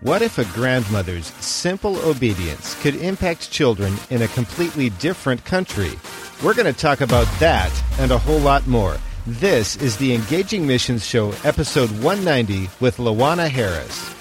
What if a grandmother's simple obedience could impact children in a completely different country? We're going to talk about that and a whole lot more. This is the Engaging Missions Show, episode 190, with Lawana Harris.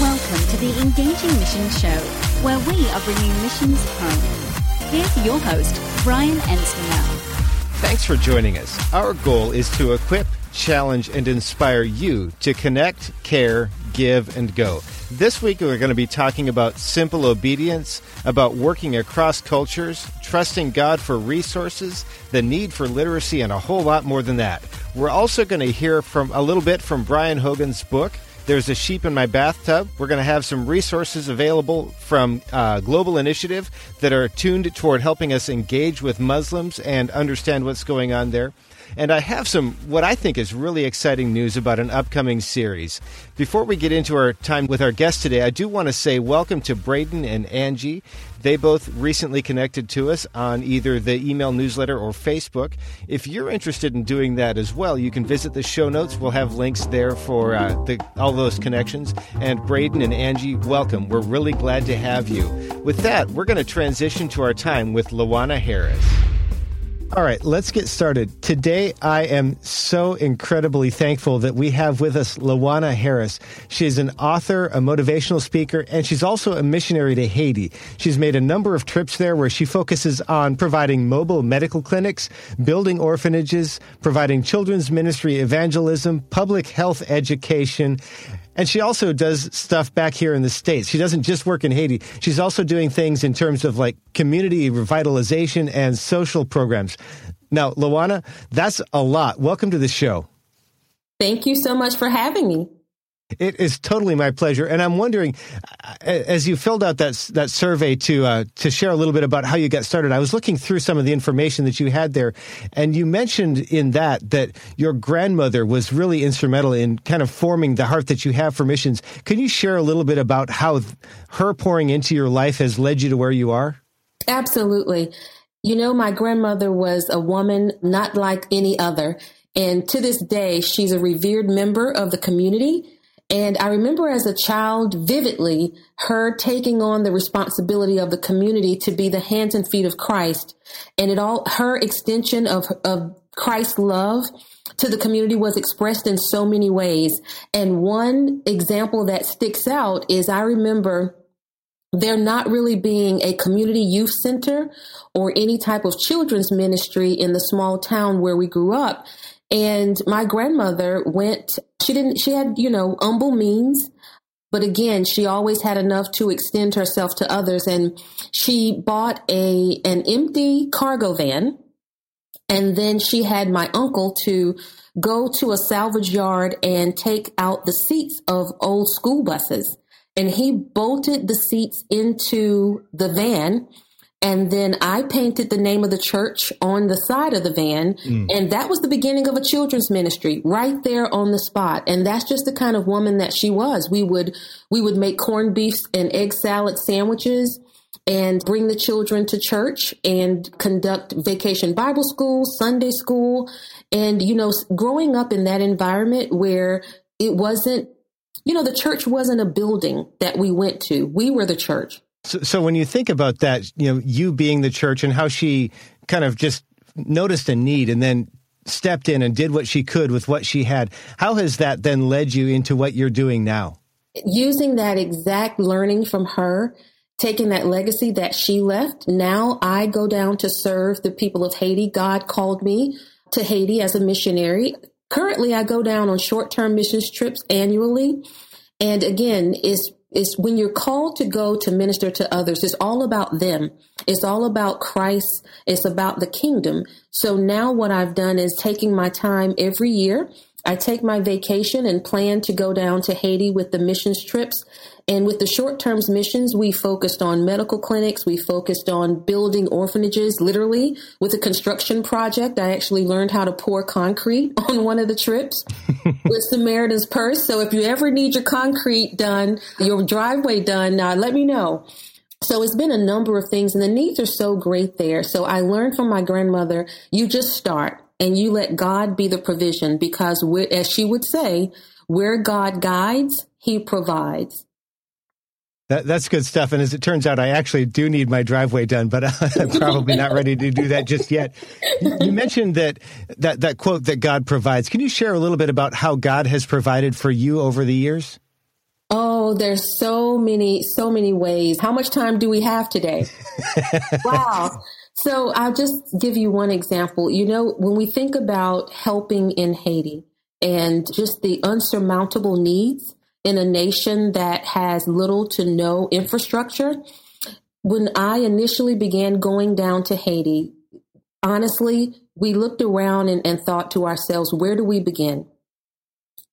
Welcome to the Engaging Missions Show, where we are bringing missions home. Here's your host, Brian Ensminger. Thanks for joining us. Our goal is to equip, challenge, and inspire you to connect, care, give, and go. This week, we're going to be talking about simple obedience, about working across cultures, trusting God for resources, the need for literacy, and a whole lot more than that. We're also going to hear from a little bit from Brian Hogan's book, there's a sheep in my bathtub. We're going to have some resources available from uh, Global Initiative that are tuned toward helping us engage with Muslims and understand what's going on there. And I have some, what I think is really exciting news about an upcoming series. Before we get into our time with our guest today, I do want to say welcome to Braden and Angie. They both recently connected to us on either the email newsletter or Facebook. If you're interested in doing that as well, you can visit the show notes. We'll have links there for uh, the, all those connections. And Braden and Angie, welcome. We're really glad to have you. With that, we're going to transition to our time with Lawana Harris. All right, let's get started. Today, I am so incredibly thankful that we have with us Lawana Harris. She is an author, a motivational speaker, and she's also a missionary to Haiti. She's made a number of trips there where she focuses on providing mobile medical clinics, building orphanages, providing children's ministry evangelism, public health education, and she also does stuff back here in the States. She doesn't just work in Haiti. She's also doing things in terms of like community revitalization and social programs. Now, Lawana, that's a lot. Welcome to the show. Thank you so much for having me. It is totally my pleasure, and I'm wondering, as you filled out that that survey to uh, to share a little bit about how you got started. I was looking through some of the information that you had there, and you mentioned in that that your grandmother was really instrumental in kind of forming the heart that you have for missions. Can you share a little bit about how her pouring into your life has led you to where you are? Absolutely. You know, my grandmother was a woman not like any other. And to this day, she's a revered member of the community. And I remember as a child vividly her taking on the responsibility of the community to be the hands and feet of Christ. And it all, her extension of, of Christ's love to the community was expressed in so many ways. And one example that sticks out is I remember there not really being a community youth center or any type of children's ministry in the small town where we grew up. And my grandmother went, she didn't, she had, you know, humble means, but again, she always had enough to extend herself to others. And she bought a, an empty cargo van. And then she had my uncle to go to a salvage yard and take out the seats of old school buses. And he bolted the seats into the van and then I painted the name of the church on the side of the van. Mm. And that was the beginning of a children's ministry right there on the spot. And that's just the kind of woman that she was. We would, we would make corned beef and egg salad sandwiches and bring the children to church and conduct vacation Bible school, Sunday school. And, you know, growing up in that environment where it wasn't, you know, the church wasn't a building that we went to. We were the church. So, so when you think about that, you know, you being the church and how she kind of just noticed a need and then stepped in and did what she could with what she had, how has that then led you into what you're doing now? Using that exact learning from her, taking that legacy that she left, now I go down to serve the people of Haiti. God called me to Haiti as a missionary. Currently, I go down on short term missions trips annually. And again, it's it's when you're called to go to minister to others, it's all about them. It's all about Christ. It's about the kingdom. So now what I've done is taking my time every year. I take my vacation and plan to go down to Haiti with the missions trips and with the short term missions, we focused on medical clinics. We focused on building orphanages, literally with a construction project. I actually learned how to pour concrete on one of the trips with Samaritan's Purse. So if you ever need your concrete done, your driveway done, uh, let me know. So it's been a number of things and the needs are so great there. So I learned from my grandmother, you just start and you let God be the provision because as she would say, where God guides, he provides. That, that's good stuff. And as it turns out, I actually do need my driveway done, but I'm probably not ready to do that just yet. You mentioned that, that, that quote that God provides. Can you share a little bit about how God has provided for you over the years? Oh, there's so many, so many ways. How much time do we have today? wow. So I'll just give you one example. You know, when we think about helping in Haiti and just the unsurmountable needs in a nation that has little to no infrastructure, when I initially began going down to Haiti, honestly, we looked around and, and thought to ourselves, where do we begin?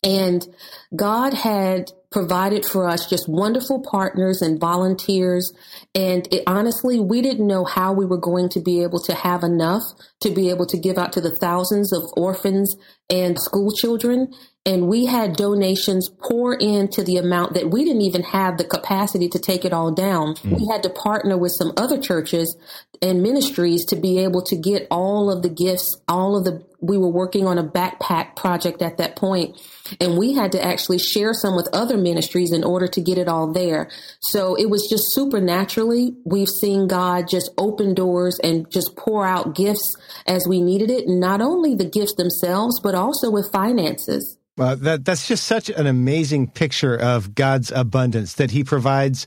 And God had provided for us just wonderful partners and volunteers. And it, honestly, we didn't know how we were going to be able to have enough to be able to give out to the thousands of orphans and school children. And we had donations pour into the amount that we didn't even have the capacity to take it all down. Mm. We had to partner with some other churches and ministries to be able to get all of the gifts, all of the, we were working on a backpack project at that point, and we had to actually share some with other ministries in order to get it all there. So it was just supernaturally, we've seen God just open doors and just pour out gifts as we needed it. Not only the gifts themselves, but also with finances. Well, that that's just such an amazing picture of God's abundance that He provides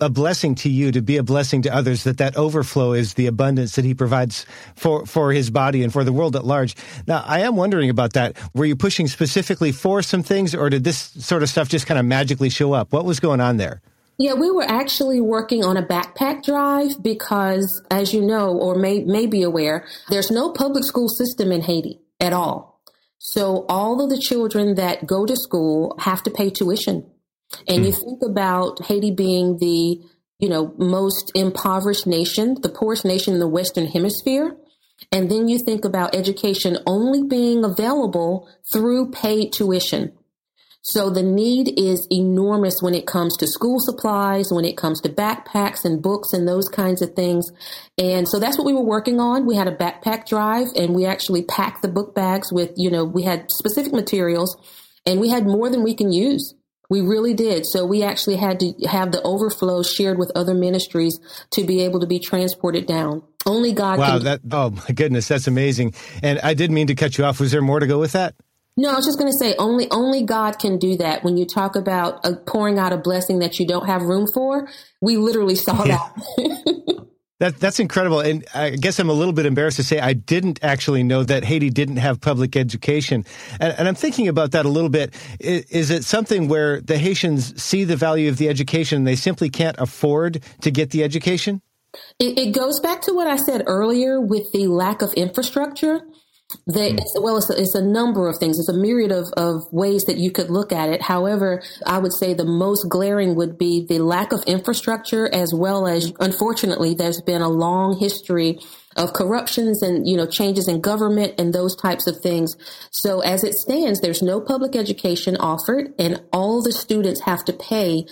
a blessing to you to be a blessing to others. That that overflow is the abundance that He provides for for His body and for the world at large. Now, I am wondering about that. Were you pushing specifically for some things, or did this sort of stuff just kind of magically show up? What was going on there? Yeah, we were actually working on a backpack drive because, as you know, or may, may be aware, there's no public school system in Haiti at all. So all of the children that go to school have to pay tuition. And mm. you think about Haiti being the, you know, most impoverished nation, the poorest nation in the Western hemisphere. And then you think about education only being available through paid tuition. So the need is enormous when it comes to school supplies, when it comes to backpacks and books and those kinds of things. And so that's what we were working on. We had a backpack drive and we actually packed the book bags with, you know, we had specific materials and we had more than we can use. We really did. So we actually had to have the overflow shared with other ministries to be able to be transported down. Only God. Wow, can- that oh my goodness, that's amazing. And I didn't mean to cut you off. Was there more to go with that? No, I was just going to say only only God can do that. When you talk about uh, pouring out a blessing that you don't have room for, we literally saw yeah. that. That, that's incredible. And I guess I'm a little bit embarrassed to say I didn't actually know that Haiti didn't have public education. And, and I'm thinking about that a little bit. Is, is, it something where the Haitians see the value of the education and they simply can't afford to get the education? It, it goes back to what I said earlier with the lack of infrastructure. They, mm. well, it's a, it's a, number of things. It's a myriad of, of ways that you could look at it. However, I would say the most glaring would be the lack of infrastructure, as well as, unfortunately, there's been a long history of corruptions and, you know, changes in government and those types of things. So as it stands, there's no public education offered and all the students have to pay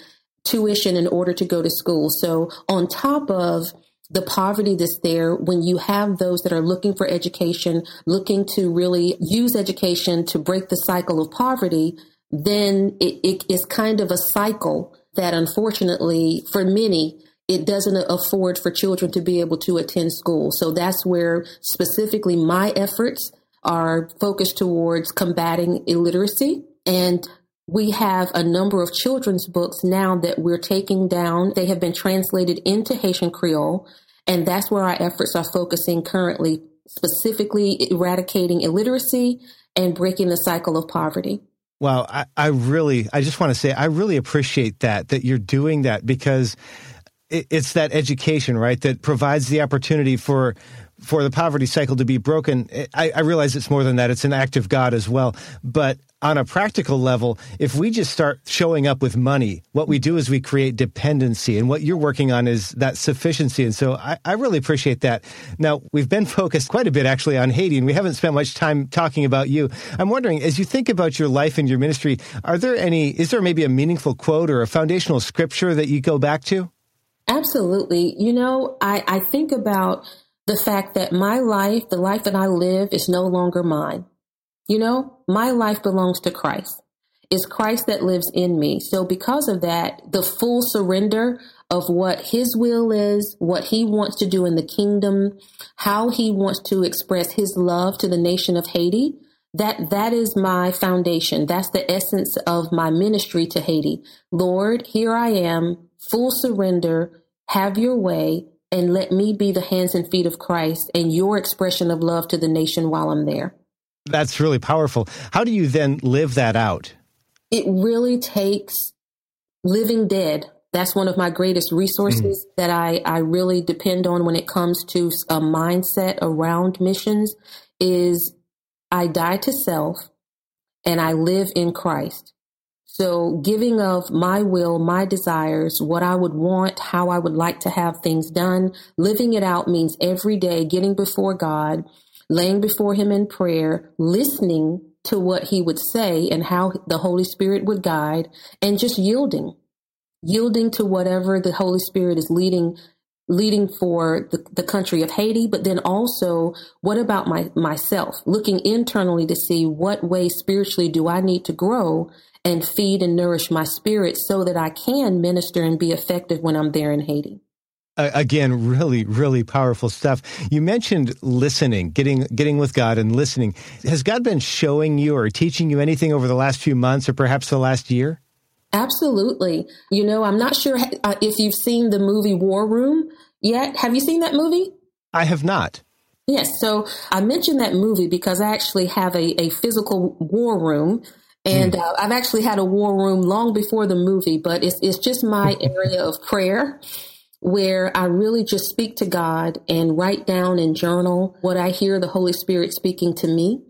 tuition in order to go to school. So on top of the poverty that's there when you have those that are looking for education, looking to really use education to break the cycle of poverty, then it, it is kind of a cycle that unfortunately for many, it doesn't afford for children to be able to attend school. So that's where specifically my efforts are focused towards combating illiteracy. And we have a number of children's books now that we're taking down. They have been translated into Haitian Creole. And that's where our efforts are focusing currently, specifically eradicating illiteracy and breaking the cycle of poverty. Wow. I, I really, I just want to say, I really appreciate that, that you're doing that because it's that education, right, that provides the opportunity for for the poverty cycle to be broken. I, I, realize it's more than that; it's an act of God as well. But on a practical level, if we just start showing up with money, what we do is we create dependency. And what you're working on is that sufficiency. And so I, I, really appreciate that. Now, we've been focused quite a bit actually on Haiti, and we haven't spent much time talking about you. I'm wondering, as you think about your life and your ministry, are there any, is there maybe a meaningful quote or a foundational scripture that you go back to? Absolutely. You know, I, I think about the fact that my life, the life that I live, is no longer mine. You know, my life belongs to Christ. It's Christ that lives in me. So because of that, the full surrender of what his will is, what he wants to do in the kingdom, how he wants to express his love to the nation of Haiti, that that is my foundation. That's the essence of my ministry to Haiti. Lord, here I am, full surrender, have your way, and let me be the hands and feet of Christ and your expression of love to the nation while I'm there. That's really powerful. How do you then live that out? It really takes living dead. That's one of my greatest resources mm. that I, I really depend on when it comes to a mindset around missions is I die to self and I live in Christ. So giving of my will, my desires, what I would want, how I would like to have things done, living it out means every day getting before God, laying before him in prayer, listening to what he would say and how the Holy Spirit would guide and just yielding, yielding to whatever the Holy Spirit is leading leading for the, the country of Haiti, but then also what about my myself, looking internally to see what way spiritually do I need to grow and feed and nourish my spirit so that I can minister and be effective when I'm there in Haiti. Again really really powerful stuff. You mentioned listening getting getting with god and listening. Has god been showing you or teaching you anything over the last few months or perhaps the last year? Absolutely. You know i'm not sure uh, if you've seen the movie war room yet. Have you seen that movie? I have not. Yes. So i mentioned that movie because i actually have a, a physical war room and mm. uh, I've actually had a war room long before the movie, but it's it's just my area of prayer where I really just speak to God and write down and journal what I hear the Holy Spirit speaking to me.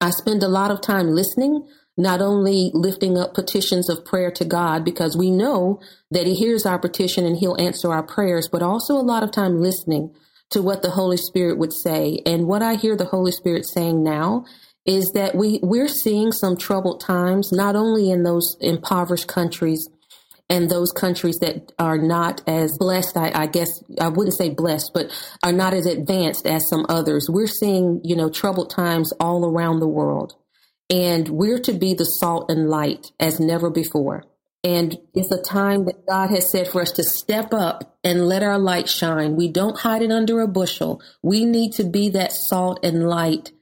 I spend a lot of time listening, not only lifting up petitions of prayer to God because we know that He hears our petition and He'll answer our prayers, but also a lot of time listening to what the Holy Spirit would say. And what I hear the Holy Spirit saying now is that we, we're seeing some troubled times, not only in those impoverished countries, and those countries that are not as blessed, I, I, guess I wouldn't say blessed, but are not as advanced as some others. We're seeing, you know, troubled times all around the world. And we're to be the salt and light as never before. And it's a time that God has said for us to step up and let our light shine. We don't hide it under a bushel. We need to be that salt and light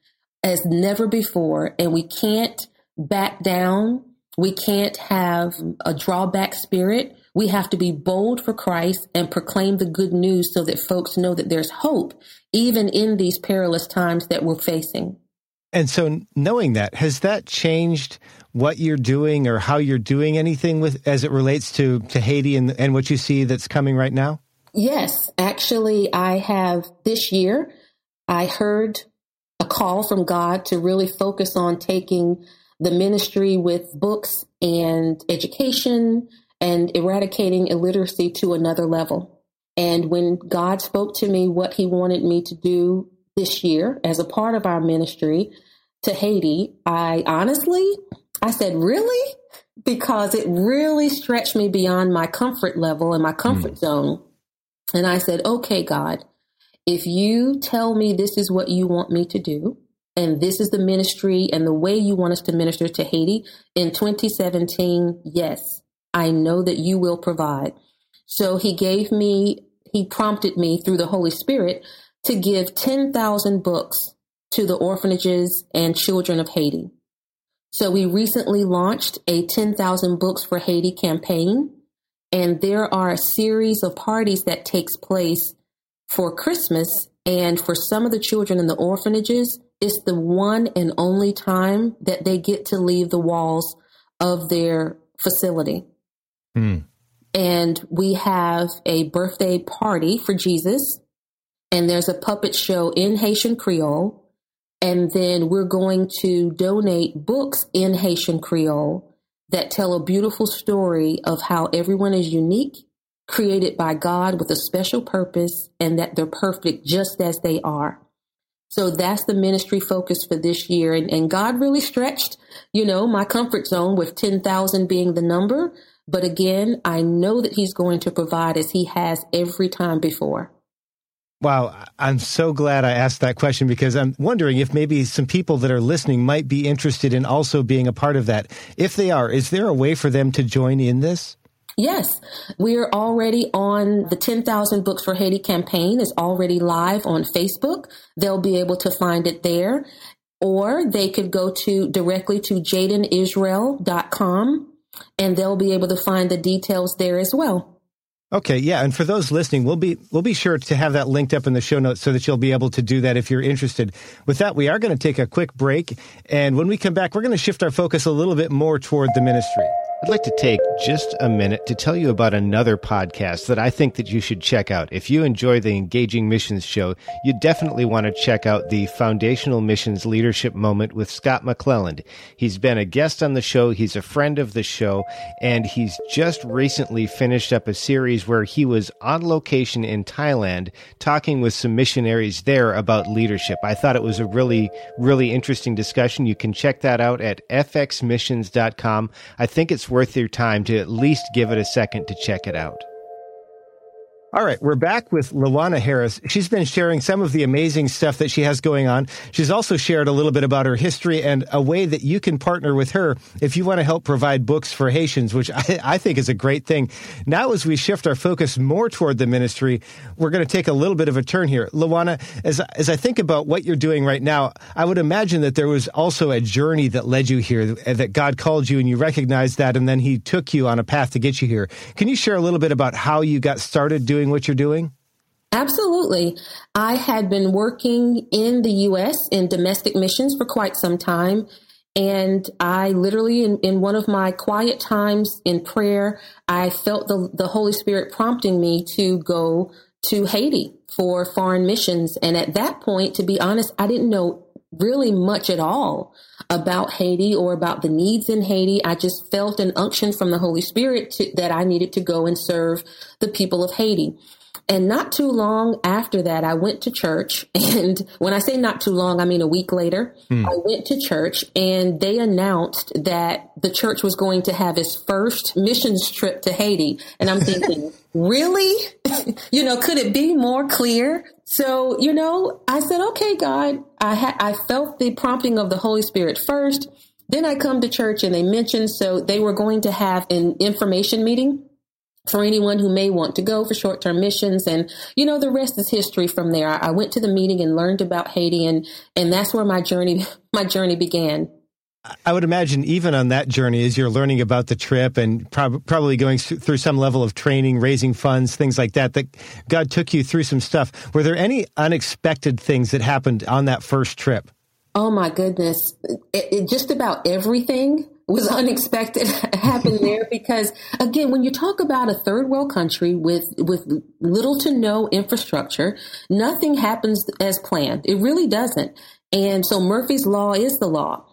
as never before. And we can't back down we can't have a drawback spirit. We have to be bold for Christ and proclaim the good news so that folks know that there's hope, even in these perilous times that we're facing. And so, knowing that, has that changed what you're doing or how you're doing anything with as it relates to, to Haiti and, and what you see that's coming right now? Yes, actually, I have this year, I heard a call from God to really focus on taking the ministry with books and education and eradicating illiteracy to another level. And when God spoke to me what he wanted me to do this year as a part of our ministry to Haiti, I honestly, I said, really? Because it really stretched me beyond my comfort level and my comfort mm. zone. And I said, okay, God, if you tell me this is what you want me to do, and this is the ministry and the way you want us to minister to Haiti in 2017, yes, I know that you will provide. So he gave me, he prompted me through the Holy Spirit to give 10,000 books to the orphanages and children of Haiti. So we recently launched a 10,000 books for Haiti campaign and there are a series of parties that takes place for Christmas and for some of the children in the orphanages it's the one and only time that they get to leave the walls of their facility. Mm. And we have a birthday party for Jesus, and there's a puppet show in Haitian Creole. And then we're going to donate books in Haitian Creole that tell a beautiful story of how everyone is unique, created by God with a special purpose, and that they're perfect just as they are. So that's the ministry focus for this year. And, and God really stretched, you know, my comfort zone with 10,000 being the number. But again, I know that He's going to provide as He has every time before. Wow, I'm so glad I asked that question because I'm wondering if maybe some people that are listening might be interested in also being a part of that. If they are, is there a way for them to join in this? Yes, we're already on the 10,000 Books for Haiti campaign is already live on Facebook. They'll be able to find it there. Or they could go to directly to jadenisrael.com and they'll be able to find the details there as well. Okay, yeah, and for those listening, we'll be we'll be sure to have that linked up in the show notes so that you'll be able to do that if you're interested. With that, we are going to take a quick break, and when we come back, we're going to shift our focus a little bit more toward the ministry. I'd like to take just a minute to tell you about another podcast that I think that you should check out. If you enjoy the Engaging Missions show, you definitely want to check out the Foundational Missions Leadership Moment with Scott McClelland. He's been a guest on the show, he's a friend of the show, and he's just recently finished up a series where he was on location in Thailand talking with some missionaries there about leadership. I thought it was a really, really interesting discussion. You can check that out at fxmissions.com. I think it's worth your time to at least give it a second to check it out. All right, we're back with Lawana Harris. She's been sharing some of the amazing stuff that she has going on. She's also shared a little bit about her history and a way that you can partner with her if you want to help provide books for Haitians, which I, I think is a great thing. Now, as we shift our focus more toward the ministry, we're going to take a little bit of a turn here. Lawana, as, as I think about what you're doing right now, I would imagine that there was also a journey that led you here, that God called you and you recognized that, and then He took you on a path to get you here. Can you share a little bit about how you got started doing doing what you're doing? Absolutely. I had been working in the U.S. in domestic missions for quite some time. And I literally, in, in one of my quiet times in prayer, I felt the, the Holy Spirit prompting me to go to Haiti for foreign missions. And at that point, to be honest, I didn't know really much at all about Haiti or about the needs in Haiti. I just felt an unction from the Holy Spirit to, that I needed to go and serve the people of Haiti. And not too long after that, I went to church. And when I say not too long, I mean a week later, hmm. I went to church and they announced that the church was going to have its first missions trip to Haiti. And I'm thinking, really? you know, could it be more clear? So, you know, I said, okay, God, I had, I felt the prompting of the Holy Spirit first. Then I come to church and they mentioned, so they were going to have an information meeting for anyone who may want to go for short term missions. And, you know, the rest is history from there. I, I, went to the meeting and learned about Haiti and, and that's where my journey, my journey began. I would imagine even on that journey, as you're learning about the trip and prob- probably going through some level of training, raising funds, things like that, that God took you through some stuff. Were there any unexpected things that happened on that first trip? Oh my goodness. It, it, just about everything was unexpected happened there because again when you talk about a third world country with with little to no infrastructure nothing happens as planned it really doesn't and so murphy's law is the law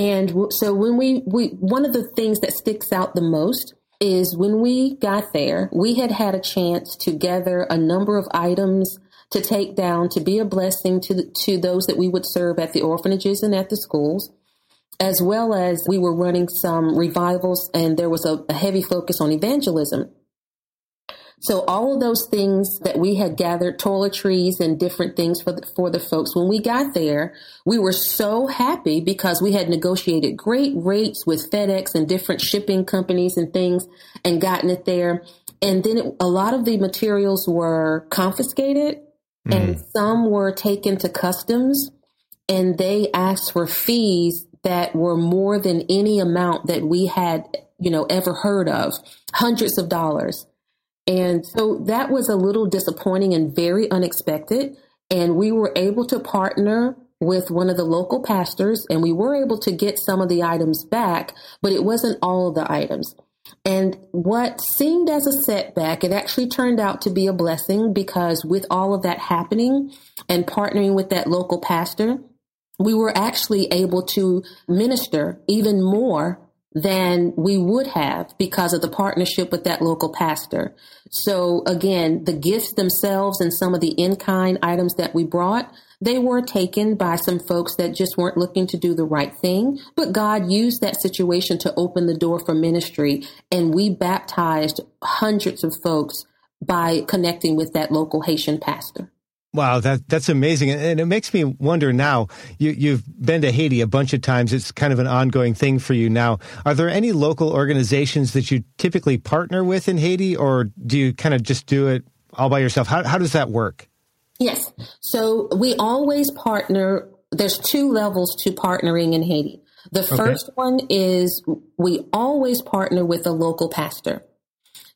and so when we, we one of the things that sticks out the most is when we got there we had had a chance to gather a number of items to take down to be a blessing to to those that we would serve at the orphanages and at the schools as well as we were running some revivals and there was a, a heavy focus on evangelism. So all of those things that we had gathered, toiletries and different things for the, for the folks, when we got there, we were so happy because we had negotiated great rates with FedEx and different shipping companies and things and gotten it there. And then it, a lot of the materials were confiscated mm. and some were taken to customs and they asked for fees that were more than any amount that we had, you know, ever heard of, hundreds of dollars. And so that was a little disappointing and very unexpected. And we were able to partner with one of the local pastors and we were able to get some of the items back, but it wasn't all of the items. And what seemed as a setback, it actually turned out to be a blessing because with all of that happening and partnering with that local pastor, we were actually able to minister even more than we would have because of the partnership with that local pastor. So again, the gifts themselves and some of the in-kind items that we brought, they were taken by some folks that just weren't looking to do the right thing. But God used that situation to open the door for ministry. And we baptized hundreds of folks by connecting with that local Haitian pastor. Wow, that that's amazing, and it makes me wonder. Now, you, you've been to Haiti a bunch of times. It's kind of an ongoing thing for you now. Are there any local organizations that you typically partner with in Haiti, or do you kind of just do it all by yourself? How how does that work? Yes, so we always partner. There's two levels to partnering in Haiti. The first okay. one is we always partner with a local pastor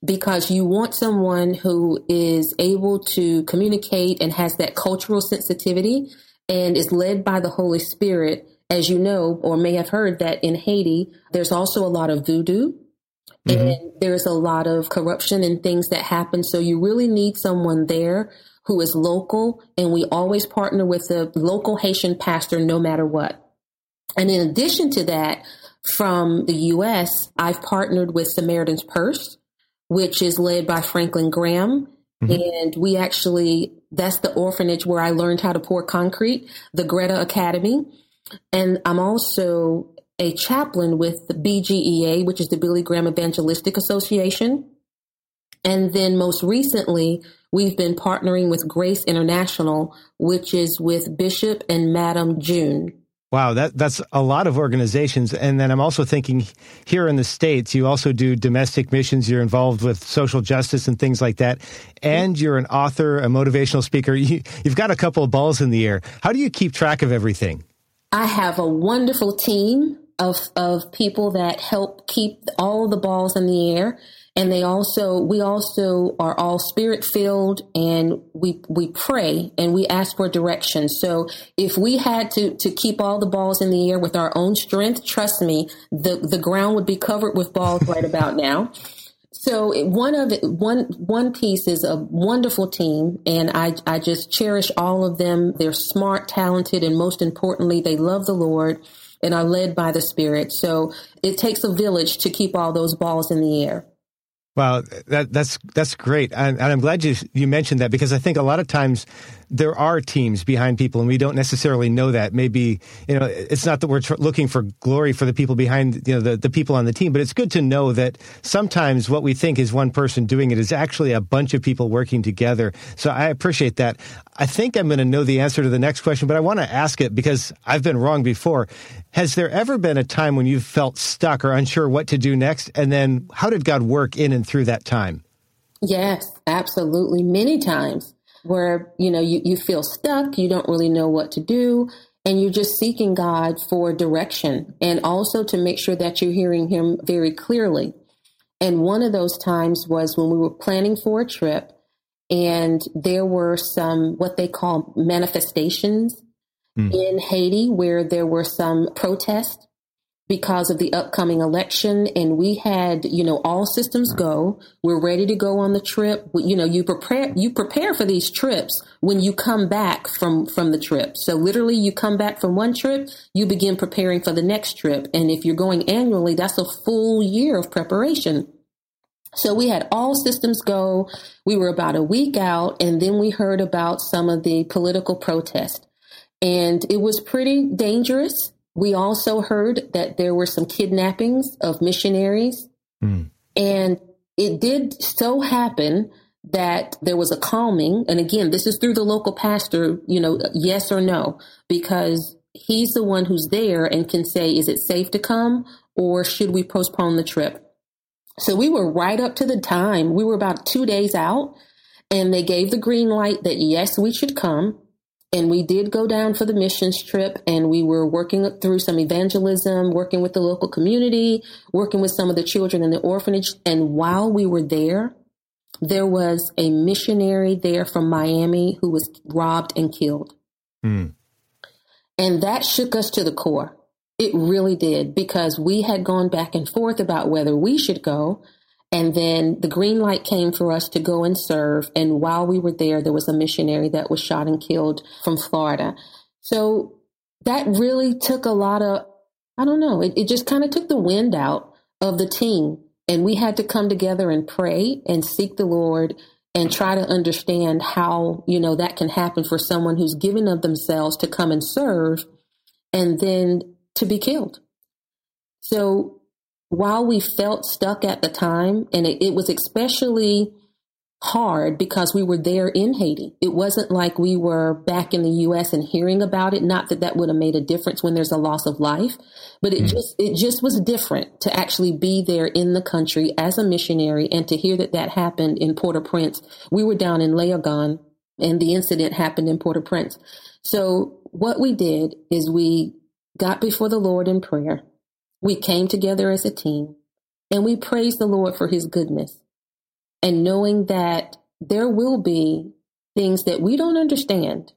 because you want someone who is able to communicate and has that cultural sensitivity and is led by the Holy Spirit. As you know, or may have heard that in Haiti, there's also a lot of voodoo mm-hmm. and there's a lot of corruption and things that happen. So you really need someone there who is local. And we always partner with the local Haitian pastor no matter what. And in addition to that, from the U.S., I've partnered with Samaritan's Purse, which is led by Franklin Graham. Mm-hmm. And we actually, that's the orphanage where I learned how to pour concrete, the Greta Academy. And I'm also a chaplain with the BGEA, which is the Billy Graham Evangelistic Association. And then most recently, we've been partnering with Grace International, which is with Bishop and Madam June. Wow, that that's a lot of organizations. And then I'm also thinking here in the States, you also do domestic missions. You're involved with social justice and things like that. And you're an author, a motivational speaker. You, you've got a couple of balls in the air. How do you keep track of everything? I have a wonderful team of, of people that help keep all the balls in the air and they also we also are all spirit filled and we we pray and we ask for direction so if we had to to keep all the balls in the air with our own strength trust me the the ground would be covered with balls right about now so one of it, one one piece is a wonderful team, and I I just cherish all of them. They're smart, talented, and most importantly, they love the Lord and are led by the Spirit. So it takes a village to keep all those balls in the air. Wow, that, that's that's great, and, and, I'm glad you you mentioned that because I think a lot of times there are teams behind people, and we don't necessarily know that. Maybe you know it's not that we're tr- looking for glory for the people behind you know the, the people on the team, but it's good to know that sometimes what we think is one person doing it is actually a bunch of people working together. So I appreciate that. I think I'm going to know the answer to the next question, but I want to ask it because I've been wrong before. Has there ever been a time when you felt stuck or unsure what to do next? And then how did God work in and through that time? Yes, absolutely. Many times where, you know, you, you feel stuck, you don't really know what to do, and you're just seeking God for direction and also to make sure that you're hearing Him very clearly. And one of those times was when we were planning for a trip and there were some what they call manifestations mm. in Haiti where there were some protests because of the upcoming election and we had you know all systems go. We're ready to go on the trip. You know you prepare you prepare for these trips when you come back from from the trip. So literally you come back from one trip you begin preparing for the next trip. And if you're going annually that's a full year of preparation. So we had all systems go. We were about a week out and then we heard about some of the political protest. And it was pretty dangerous. We also heard that there were some kidnappings of missionaries. Mm. And it did so happen that there was a calming. And again, this is through the local pastor, you know, yes or no, because he's the one who's there and can say, is it safe to come or should we postpone the trip? So we were right up to the time. We were about two days out and they gave the green light that yes, we should come. And we did go down for the missions trip and we were working through some evangelism, working with the local community, working with some of the children in the orphanage. And while we were there, there was a missionary there from Miami who was robbed and killed. Mm. And that shook us to the core. It really did because we had gone back and forth about whether we should go. And then the green light came for us to go and serve. And while we were there, there was a missionary that was shot and killed from Florida. So that really took a lot of, I don't know, it, it just kind of took the wind out of the team. And we had to come together and pray and seek the Lord and try to understand how, you know, that can happen for someone who's given of themselves to come and serve and then to be killed. So while we felt stuck at the time, and it, it was especially hard because we were there in Haiti. It wasn't like we were back in the US and hearing about it. Not that that would have made a difference when there's a loss of life, but it mm. just, it just was different to actually be there in the country as a missionary and to hear that that happened in Port-au-Prince. We were down in Léogâne and the incident happened in Port-au-Prince. So what we did is we got before the Lord in prayer. We came together as a team and we praised the Lord for his goodness and knowing that there will be things that we don't understand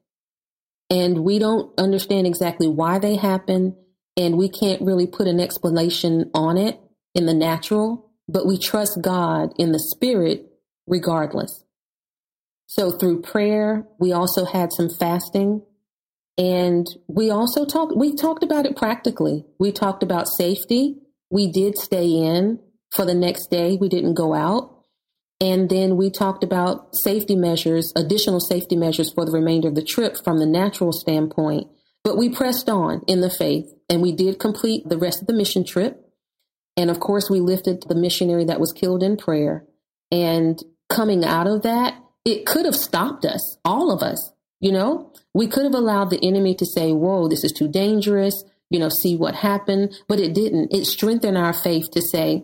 and we don't understand exactly why they happen and we can't really put an explanation on it in the natural, but we trust God in the spirit regardless. So through prayer, we also had some fasting and we also talked, we talked about it practically. We talked about safety. We did stay in for the next day. We didn't go out. And then we talked about safety measures, additional safety measures for the remainder of the trip from the natural standpoint. But we pressed on in the faith and we did complete the rest of the mission trip. And of course, we lifted the missionary that was killed in prayer. And coming out of that, it could have stopped us, all of us. You know, we could have allowed the enemy to say, whoa, this is too dangerous, you know, see what happened. But it didn't. It strengthened our faith to say,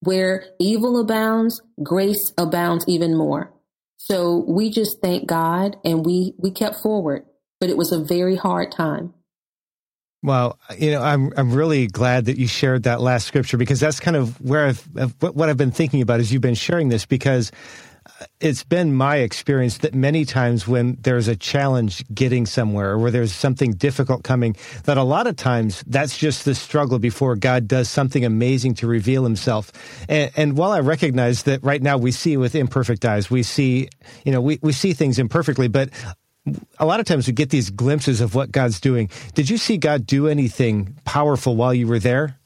where evil abounds, grace abounds even more. So we just thank God and we, we kept forward, but it was a very hard time. Well, you know, I'm I'm really glad that you shared that last scripture because that's kind of where I've what I've been thinking about as you've been sharing this because it's been my experience that many times when there's a challenge getting somewhere or where there's something difficult coming, that a lot of times that's just the struggle before God does something amazing to reveal himself. And, and while I recognize that right now we see with imperfect eyes, we see, you know, we, we see things imperfectly, but a lot of times we get these glimpses of what God's doing. Did you see God do anything powerful while you were there?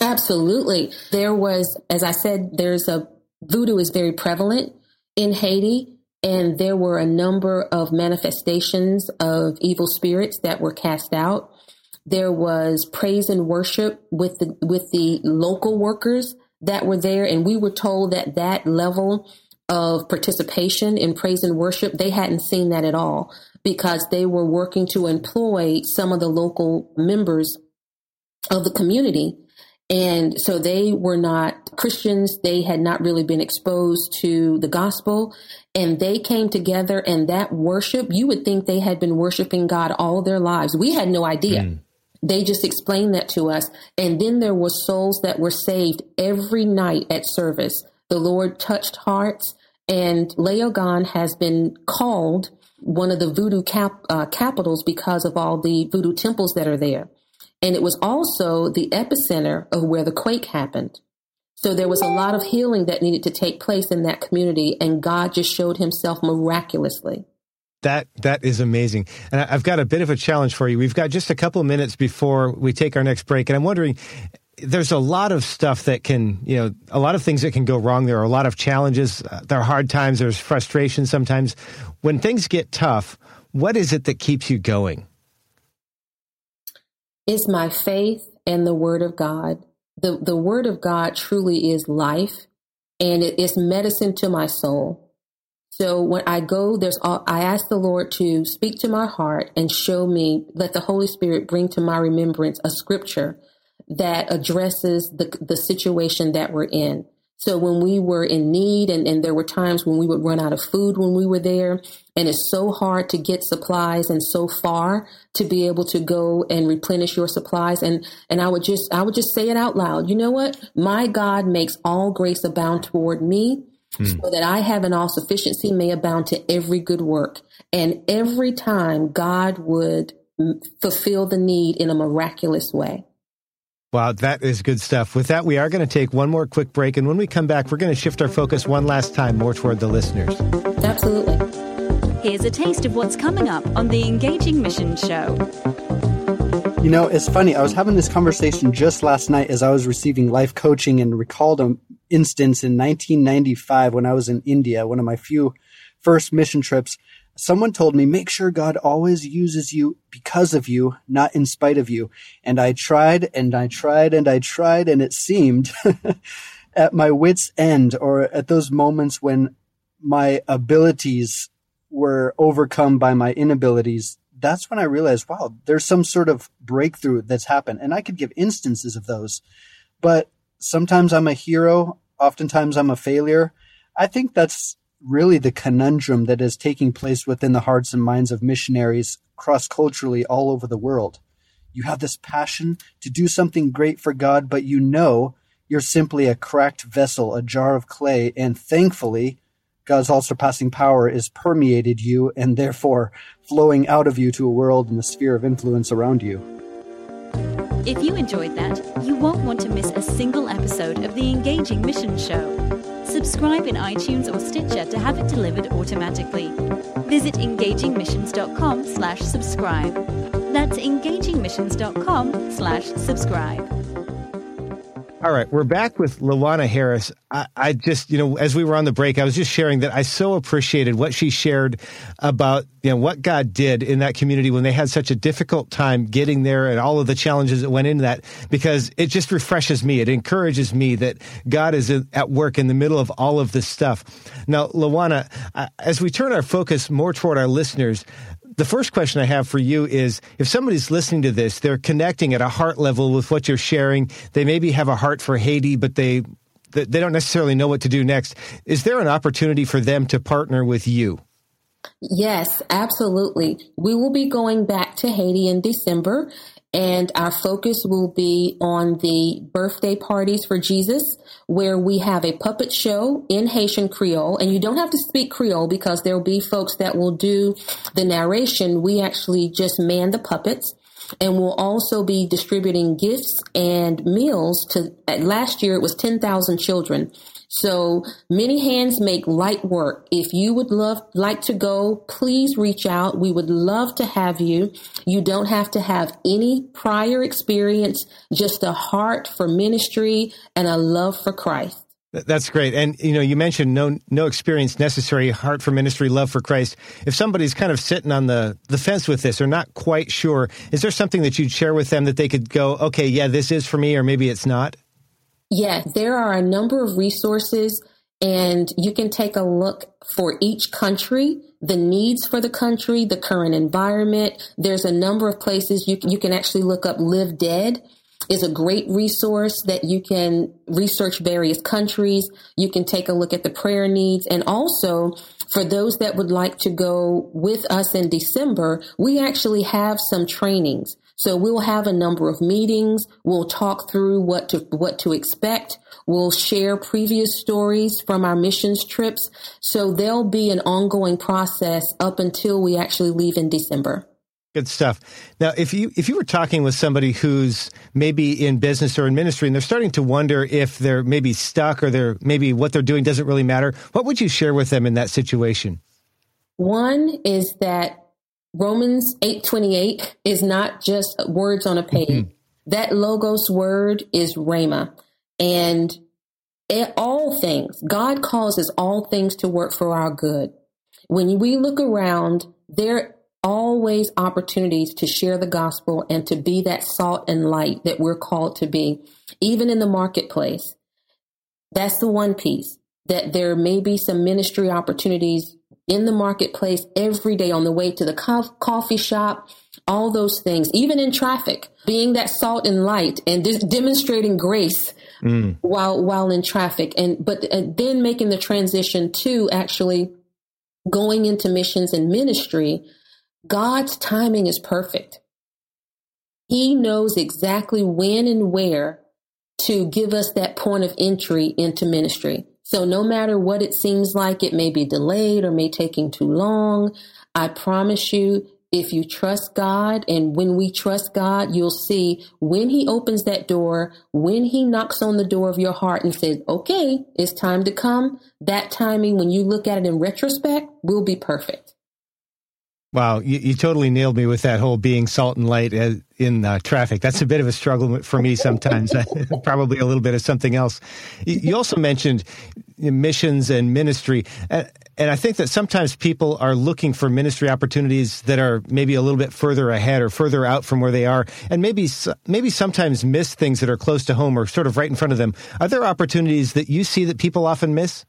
Absolutely. There was, as I said, there's a voodoo is very prevalent in Haiti, and there were a number of manifestations of evil spirits that were cast out. There was praise and worship with the with the local workers that were there, and we were told that that level of participation in praise and worship they hadn't seen that at all because they were working to employ some of the local members of the community and so they were not Christians. They had not really been exposed to the gospel. And they came together and that worship, you would think they had been worshiping God all their lives. We had no idea. Mm. They just explained that to us. And then there were souls that were saved every night at service. The Lord touched hearts and Léogâne has been called one of the voodoo cap, uh, capitals because of all the voodoo temples that are there. And it was also the epicenter of where the quake happened. So there was a lot of healing that needed to take place in that community, and God just showed himself miraculously. That that is amazing. And I've got a bit of a challenge for you. We've got just a couple minutes before we take our next break, and I'm wondering there's a lot of stuff that can, you know, a lot of things that can go wrong. There are a lot of challenges. Uh, there are hard times. There's frustration sometimes. When things get tough, what is it that keeps you going? Is my faith and the word of God. The, the word of God truly is life and it is medicine to my soul. So when I go, there's all, I ask the Lord to speak to my heart and show me, let the Holy Spirit bring to my remembrance a scripture that addresses the, the situation that we're in. So when we were in need and, and there were times when we would run out of food when we were there, and it's so hard to get supplies and so far to be able to go and replenish your supplies. And and I would just I would just say it out loud. You know what? My God makes all grace abound toward me. Hmm. So that I have an all sufficiency may abound to every good work. And every time God would fulfill the need in a miraculous way. Wow, that is good stuff. With that, we are going to take one more quick break. And when we come back, we're going to shift our focus one last time more toward the listeners. Absolutely. Here's a taste of what's coming up on the Engaging Mission Show. You know, it's funny. I was having this conversation just last night as I was receiving life coaching and recalled an instance in 1995 when I was in India, one of my few first mission trips. Someone told me, make sure God always uses you because of you, not in spite of you. And I tried and I tried and I tried, and it seemed at my wits' end or at those moments when my abilities were overcome by my inabilities, that's when I realized, wow, there's some sort of breakthrough that's happened. And I could give instances of those. But sometimes I'm a hero, oftentimes I'm a failure. I think that's really the conundrum that is taking place within the hearts and minds of missionaries cross culturally all over the world. You have this passion to do something great for God, but you know you're simply a cracked vessel, a jar of clay, and thankfully, God's all surpassing power is permeated you and therefore flowing out of you to a world and the sphere of influence around you. If you enjoyed that, you won't want to miss a single episode of the Engaging Mission Show. Subscribe in iTunes or Stitcher to have it delivered automatically. Visit engagingmissions.com slash subscribe. That's engagingmissions.com slash subscribe. All right, we're back with Lawana Harris. I, I, just, you know, as we were on the break, I was just sharing that I so appreciated what she shared about, you know, what God did in that community when they had such a difficult time getting there and all of the challenges that went into that, because it just refreshes me. It encourages me that God is at work in the middle of all of this stuff. Now, Lawana, as we turn our focus more toward our listeners, the first question I have for you is if somebody's listening to this, they're connecting at a heart level with what you're sharing. They maybe have a heart for Haiti, but they they don't necessarily know what to do next. Is there an opportunity for them to partner with you? Yes, absolutely. We will be going back to Haiti in December and our focus will be on the birthday parties for Jesus, where we have a puppet show in Haitian Creole. And you don't have to speak Creole because there'll be folks that will do the narration. We actually just man the puppets. And we'll also be distributing gifts and meals to, last year it was 10,000 children. So many hands make light work. If you would love, like to go, please reach out. We would love to have you. You don't have to have any prior experience, just a heart for ministry and a love for Christ. That's great. And you know, you mentioned no no experience necessary, heart for ministry, love for Christ. If somebody's kind of sitting on the the fence with this or not quite sure, is there something that you'd share with them that they could go, "Okay, yeah, this is for me," or maybe it's not? Yeah, there are a number of resources and you can take a look for each country, the needs for the country, the current environment. There's a number of places you can, you can actually look up Live Dead is a great resource that you can research various countries. You can take a look at the prayer needs and also for those that would like to go with us in December, we actually have some trainings. So we'll have a number of meetings. We'll talk through what to, what to expect. We'll share previous stories from our missions trips. So there'll be an ongoing process up until we actually leave in December. Good stuff. Now, if you if you were talking with somebody who's maybe in business or in ministry and they're starting to wonder if they're maybe stuck or they're maybe what they're doing doesn't really matter, what would you share with them in that situation? One is that Romans 8:28 is not just words on a page. Mm-hmm. That logos word is rhema. And all things, God causes all things to work for our good. When we look around, there are always opportunities to share the gospel and to be that salt and light that we're called to be, even in the marketplace. That's the one piece that there may be some ministry opportunities in the marketplace every day on the way to the co- coffee shop, all those things, even in traffic, being that salt and light and demonstrating grace mm. while while in traffic, and but then making the transition to actually going into missions and ministry. God's timing is perfect. He knows exactly when and where to give us that point of entry into ministry. So no matter what it seems like, it may be delayed or may taking too long. I promise you, if you trust God and when we trust God, you'll see when he opens that door, when he knocks on the door of your heart and says, okay, it's time to come. That timing, when you look at it in retrospect, will be perfect. Wow, you, you, totally nailed me with that whole being salt and light in uh, traffic. That's a bit of a struggle for me sometimes. Probably a little bit of something else. You also mentioned missions and ministry, and and I think that sometimes people are looking for ministry opportunities that are maybe a little bit further ahead or further out from where they are, and maybe maybe sometimes miss things that are close to home or sort of right in front of them. Are there opportunities that you see that people often miss?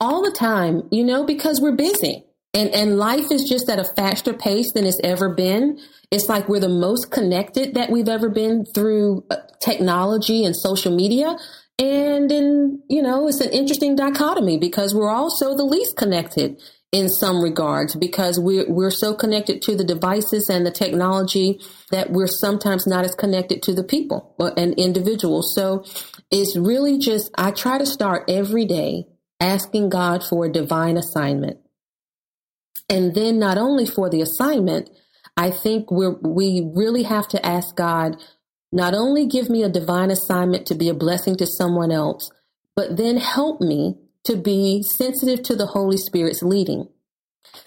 All the time, you know, because we're busy. And, and life is just at a faster pace than it's ever been. It's like we're the most connected that we've ever been through uh, technology and social media. And in, you know, it's an interesting dichotomy because we're also the least connected in some regards because we're, we're so connected to the devices and the technology that we're sometimes not as connected to the people uh, and individuals. So it's really just, I try to start every day asking God for a divine assignment. And then not only for the assignment, I think we we really have to ask God, not only give me a divine assignment to be a blessing to someone else, but then help me to be sensitive to the Holy Spirit's leading.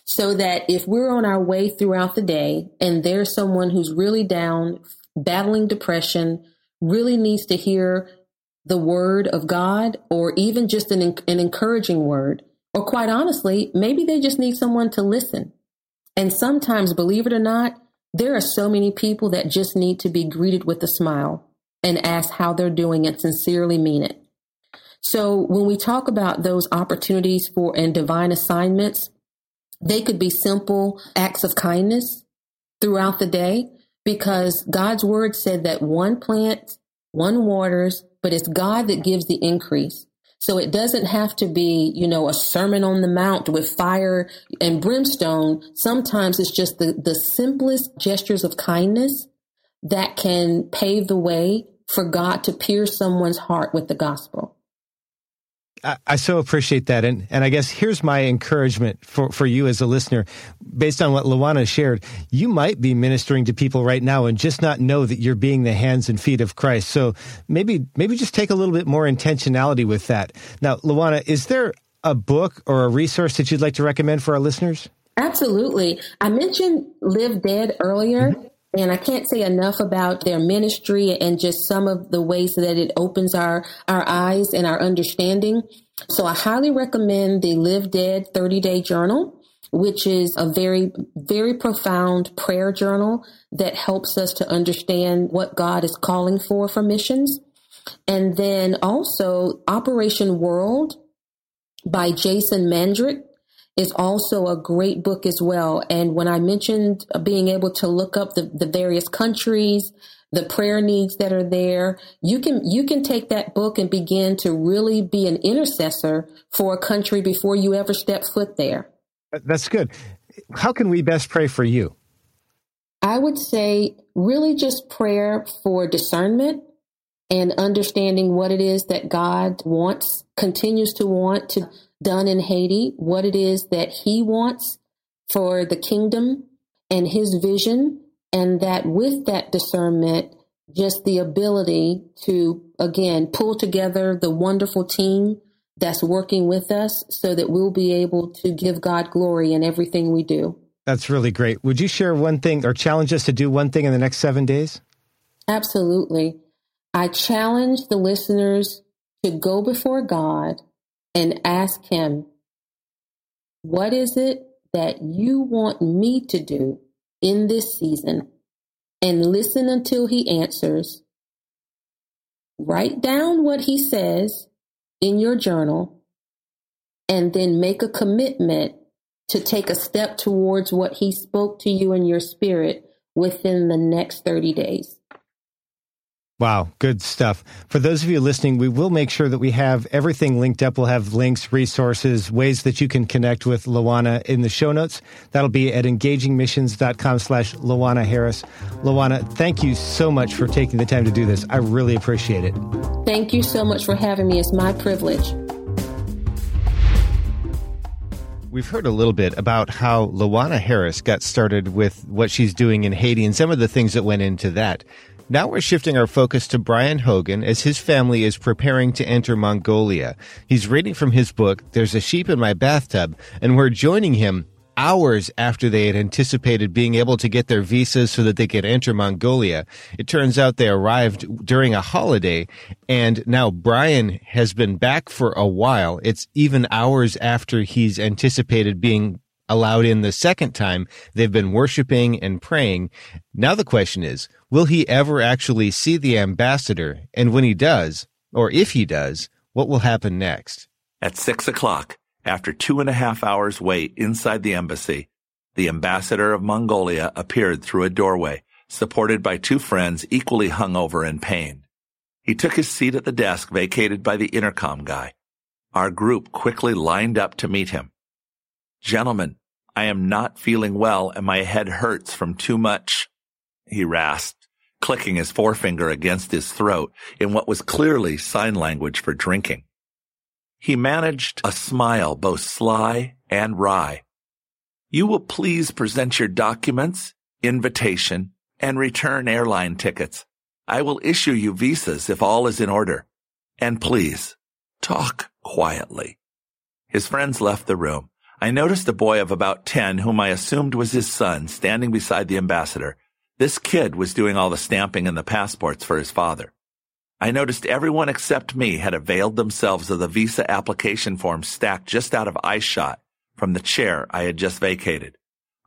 So that if we're on our way throughout the day and there's someone who's really down, battling depression, really needs to hear the word of God or even just an, an encouraging word, or quite honestly, maybe they just need someone to listen. And sometimes, believe it or not, there are so many people that just need to be greeted with a smile and ask how they're doing and sincerely mean it. So when we talk about those opportunities for and divine assignments, they could be simple acts of kindness throughout the day because God's word said that one plants, one waters, but it's God that gives the increase. So it doesn't have to be, you know, a sermon on the mount with fire and brimstone. Sometimes it's just the, the simplest gestures of kindness that can pave the way for God to pierce someone's heart with the gospel. I, I, so appreciate that. And, and I guess here's my encouragement for, for you as a listener. Based on what Lawana shared, you might be ministering to people right now and just not know that you're being the hands and feet of Christ. So maybe, maybe just take a little bit more intentionality with that. Now, Lawana, is there a book or a resource that you'd like to recommend for our listeners? Absolutely. I mentioned Live Dead earlier. Mm-hmm. And I can't say enough about their ministry and just some of the ways that it opens our, our eyes and our understanding. So I highly recommend the Live Dead 30 day journal, which is a very, very profound prayer journal that helps us to understand what God is calling for for missions. And then also Operation World by Jason Mandryk is also a great book as well. And when I mentioned being able to look up the, the various countries, the prayer needs that are there, you can you can take that book and begin to really be an intercessor for a country before you ever step foot there. That's good. How can we best pray for you? I would say really just prayer for discernment and understanding what it is that God wants, continues to want to done in Haiti, what it is that he wants for the kingdom and his vision, and that with that discernment, just the ability to, again, pull together the wonderful team that's working with us so that we'll be able to give God glory in everything we do. That's really great. Would you share one thing or challenge us to do one thing in the next seven days? Absolutely. I challenge the listeners to go before God and ask Him, What is it that you want me to do in this season? And listen until He answers. Write down what He says in your journal and then make a commitment to take a step towards what He spoke to you in your spirit within the next 30 days. Wow, good stuff. For those of you listening, we will make sure that we have everything linked up. We'll have links, resources, ways that you can connect with Lawana in the show notes. That'll be at engagingmissions.com slash Lawana Harris. Lawana, thank you so much for taking the time to do this. I really appreciate it. Thank you so much for having me. It's my privilege. We've heard a little bit about how Lawana Harris got started with what she's doing in Haiti and some of the things that went into that. Now we're shifting our focus to Brian Hogan as his family is preparing to enter Mongolia. He's reading from his book, There's a Sheep in My Bathtub, and we're joining him hours after they had anticipated being able to get their visas so that they could enter Mongolia. It turns out they arrived during a holiday and now Brian has been back for a while. It's even hours after he's anticipated being allowed in the second time. They've been worshiping and praying. Now the question is, will he ever actually see the ambassador? And when he does, or if he does, what will happen next? At six o'clock, After two and a half hours wait inside the embassy, the ambassador of Mongolia appeared through a doorway, supported by two friends equally hungover and pained. He took his seat at the desk vacated by the intercom guy. Our group quickly lined up to meet him. Gentlemen, I am not feeling well and my head hurts from too much, he rasped, clicking his forefinger against his throat in what was clearly sign language for drinking. He managed a smile both sly and wry. You will please present your documents, invitation, and return airline tickets. I will issue you visas if all is in order. And please, talk quietly. His friends left the room. I noticed a boy of about 10 whom I assumed was his son standing beside the ambassador. This kid was doing all the stamping and the passports for his father. I noticed everyone except me had availed themselves of the visa application form stacked just out of eyeshot from the chair I had just vacated.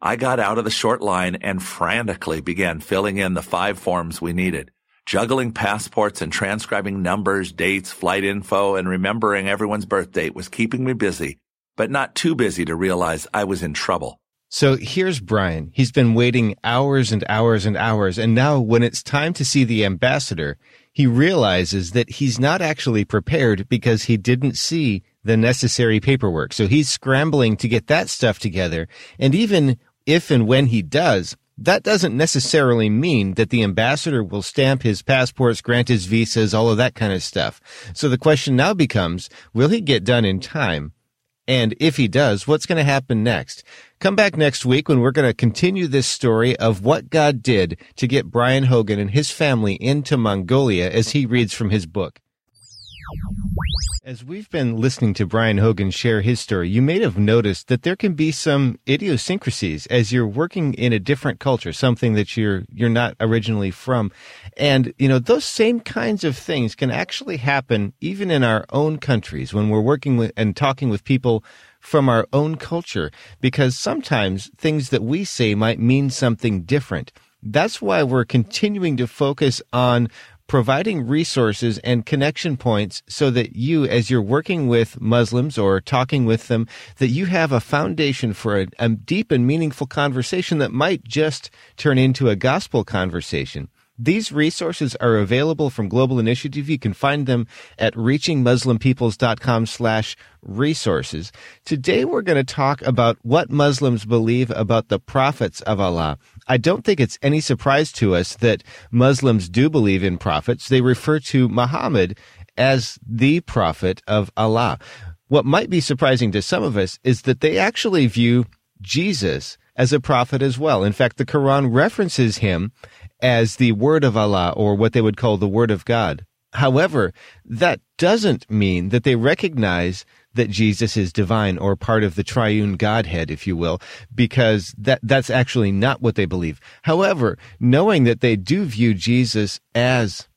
I got out of the short line and frantically began filling in the five forms we needed. Juggling passports and transcribing numbers, dates, flight info, and remembering everyone's birth date was keeping me busy, but not too busy to realize I was in trouble. So here's Brian. He's been waiting hours and hours and hours. And now when it's time to see the ambassador, he realizes that he's not actually prepared because he didn't see the necessary paperwork. So he's scrambling to get that stuff together. And even if and when he does, that doesn't necessarily mean that the ambassador will stamp his passports, grant his visas, all of that kind of stuff. So the question now becomes, will he get done in time? And if he does, what's going to happen next? Come back next week when we're going to continue this story of what God did to get Brian Hogan and his family into Mongolia as he reads from his book. As we've been listening to Brian Hogan share his story, you may have noticed that there can be some idiosyncrasies as you're working in a different culture, something that you're you're not originally from. And you know, those same kinds of things can actually happen even in our own countries when we're working with and talking with people from our own culture because sometimes things that we say might mean something different. That's why we're continuing to focus on providing resources and connection points so that you, as you're working with Muslims or talking with them, that you have a foundation for a, a deep and meaningful conversation that might just turn into a gospel conversation. These resources are available from Global Initiative. You can find them at reachingmuslimpeoples.com slash resources. Today we're going to talk about what Muslims believe about the prophets of Allah. I don't think it's any surprise to us that Muslims do believe in prophets. They refer to Muhammad as the prophet of Allah. What might be surprising to some of us is that they actually view Jesus as a prophet as well. In fact, the Quran references him as the word of Allah or what they would call the word of God. However, that doesn't mean that they recognize that Jesus is divine or part of the triune Godhead, if you will, because that, that's actually not what they believe. However, knowing that they do view Jesus as,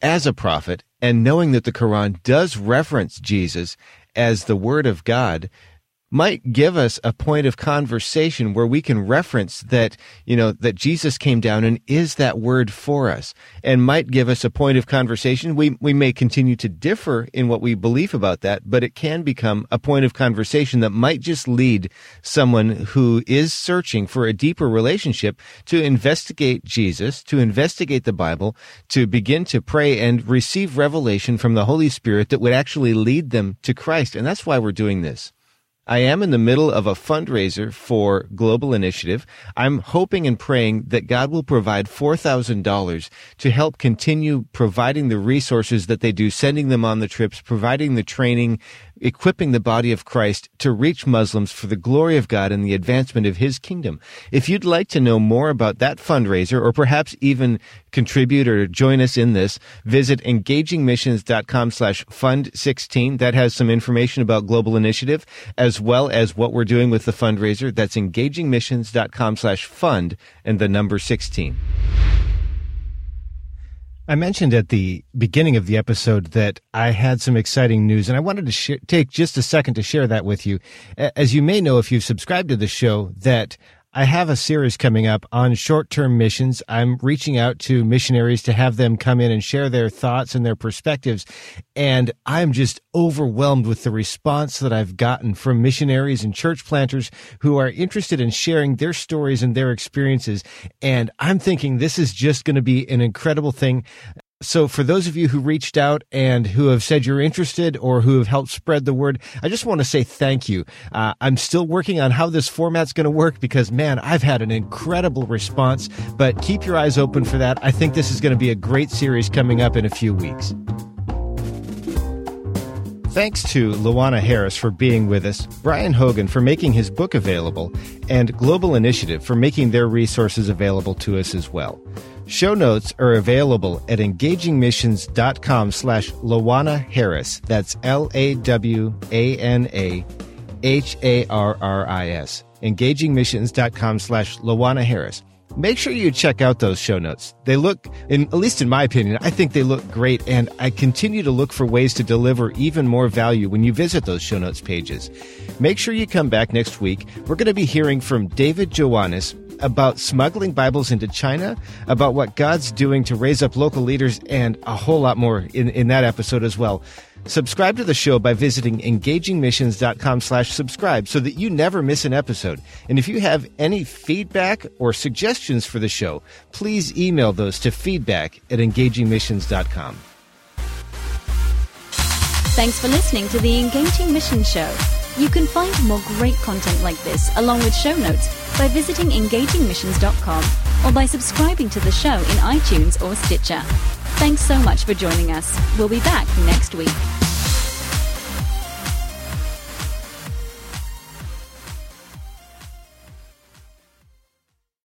as a prophet and knowing that the Quran does reference Jesus as the word of God, might give us a point of conversation where we can reference that, you know, that Jesus came down and is that word for us and might give us a point of conversation. We, we may continue to differ in what we believe about that, but it can become a point of conversation that might just lead someone who is searching for a deeper relationship to investigate Jesus, to investigate the Bible, to begin to pray and receive revelation from the Holy Spirit that would actually lead them to Christ. And that's why we're doing this. I am in the middle of a fundraiser for Global Initiative. I'm hoping and praying that God will provide $4,000 to help continue providing the resources that they do, sending them on the trips, providing the training, equipping the body of Christ to reach Muslims for the glory of God and the advancement of His kingdom. If you'd like to know more about that fundraiser or perhaps even contribute or join us in this, visit engagingmissions.com slash fund 16. That has some information about Global Initiative as well as what we're doing with the fundraiser. That's engagingmissions.com slash fund and the number 16. I mentioned at the beginning of the episode that I had some exciting news, and I wanted to sh- take just a second to share that with you. As you may know, if you've subscribed to the show, that I have a series coming up on short term missions. I'm reaching out to missionaries to have them come in and share their thoughts and their perspectives. And I'm just overwhelmed with the response that I've gotten from missionaries and church planters who are interested in sharing their stories and their experiences. And I'm thinking this is just going to be an incredible thing. So, for those of you who reached out and who have said you're interested or who have helped spread the word, I just want to say thank you. Uh, I'm still working on how this format's going to work because, man, I've had an incredible response. But keep your eyes open for that. I think this is going to be a great series coming up in a few weeks. Thanks to Lawana Harris for being with us, Brian Hogan for making his book available, and Global Initiative for making their resources available to us as well. Show notes are available at engagingmissions.com slash Lawana Harris. That's L-A-W-A-N-A-H-A-R-R-I-S. Engagingmissions.com slash Lawana Harris. Make sure you check out those show notes. They look, in, at least in my opinion, I think they look great, and I continue to look for ways to deliver even more value when you visit those show notes pages. Make sure you come back next week. We're going to be hearing from David Joannes, about smuggling Bibles into China, about what God's doing to raise up local leaders, and a whole lot more in, in that episode as well. Subscribe to the show by visiting engagingmissions.com slash subscribe so that you never miss an episode. And if you have any feedback or suggestions for the show, please email those to feedback at engagingmissions.com. Thanks for listening to the Engaging Mission Show. You can find more great content like this, along with show notes, by visiting engagingmissions.com or by subscribing to the show in iTunes or Stitcher. Thanks so much for joining us. We'll be back next week.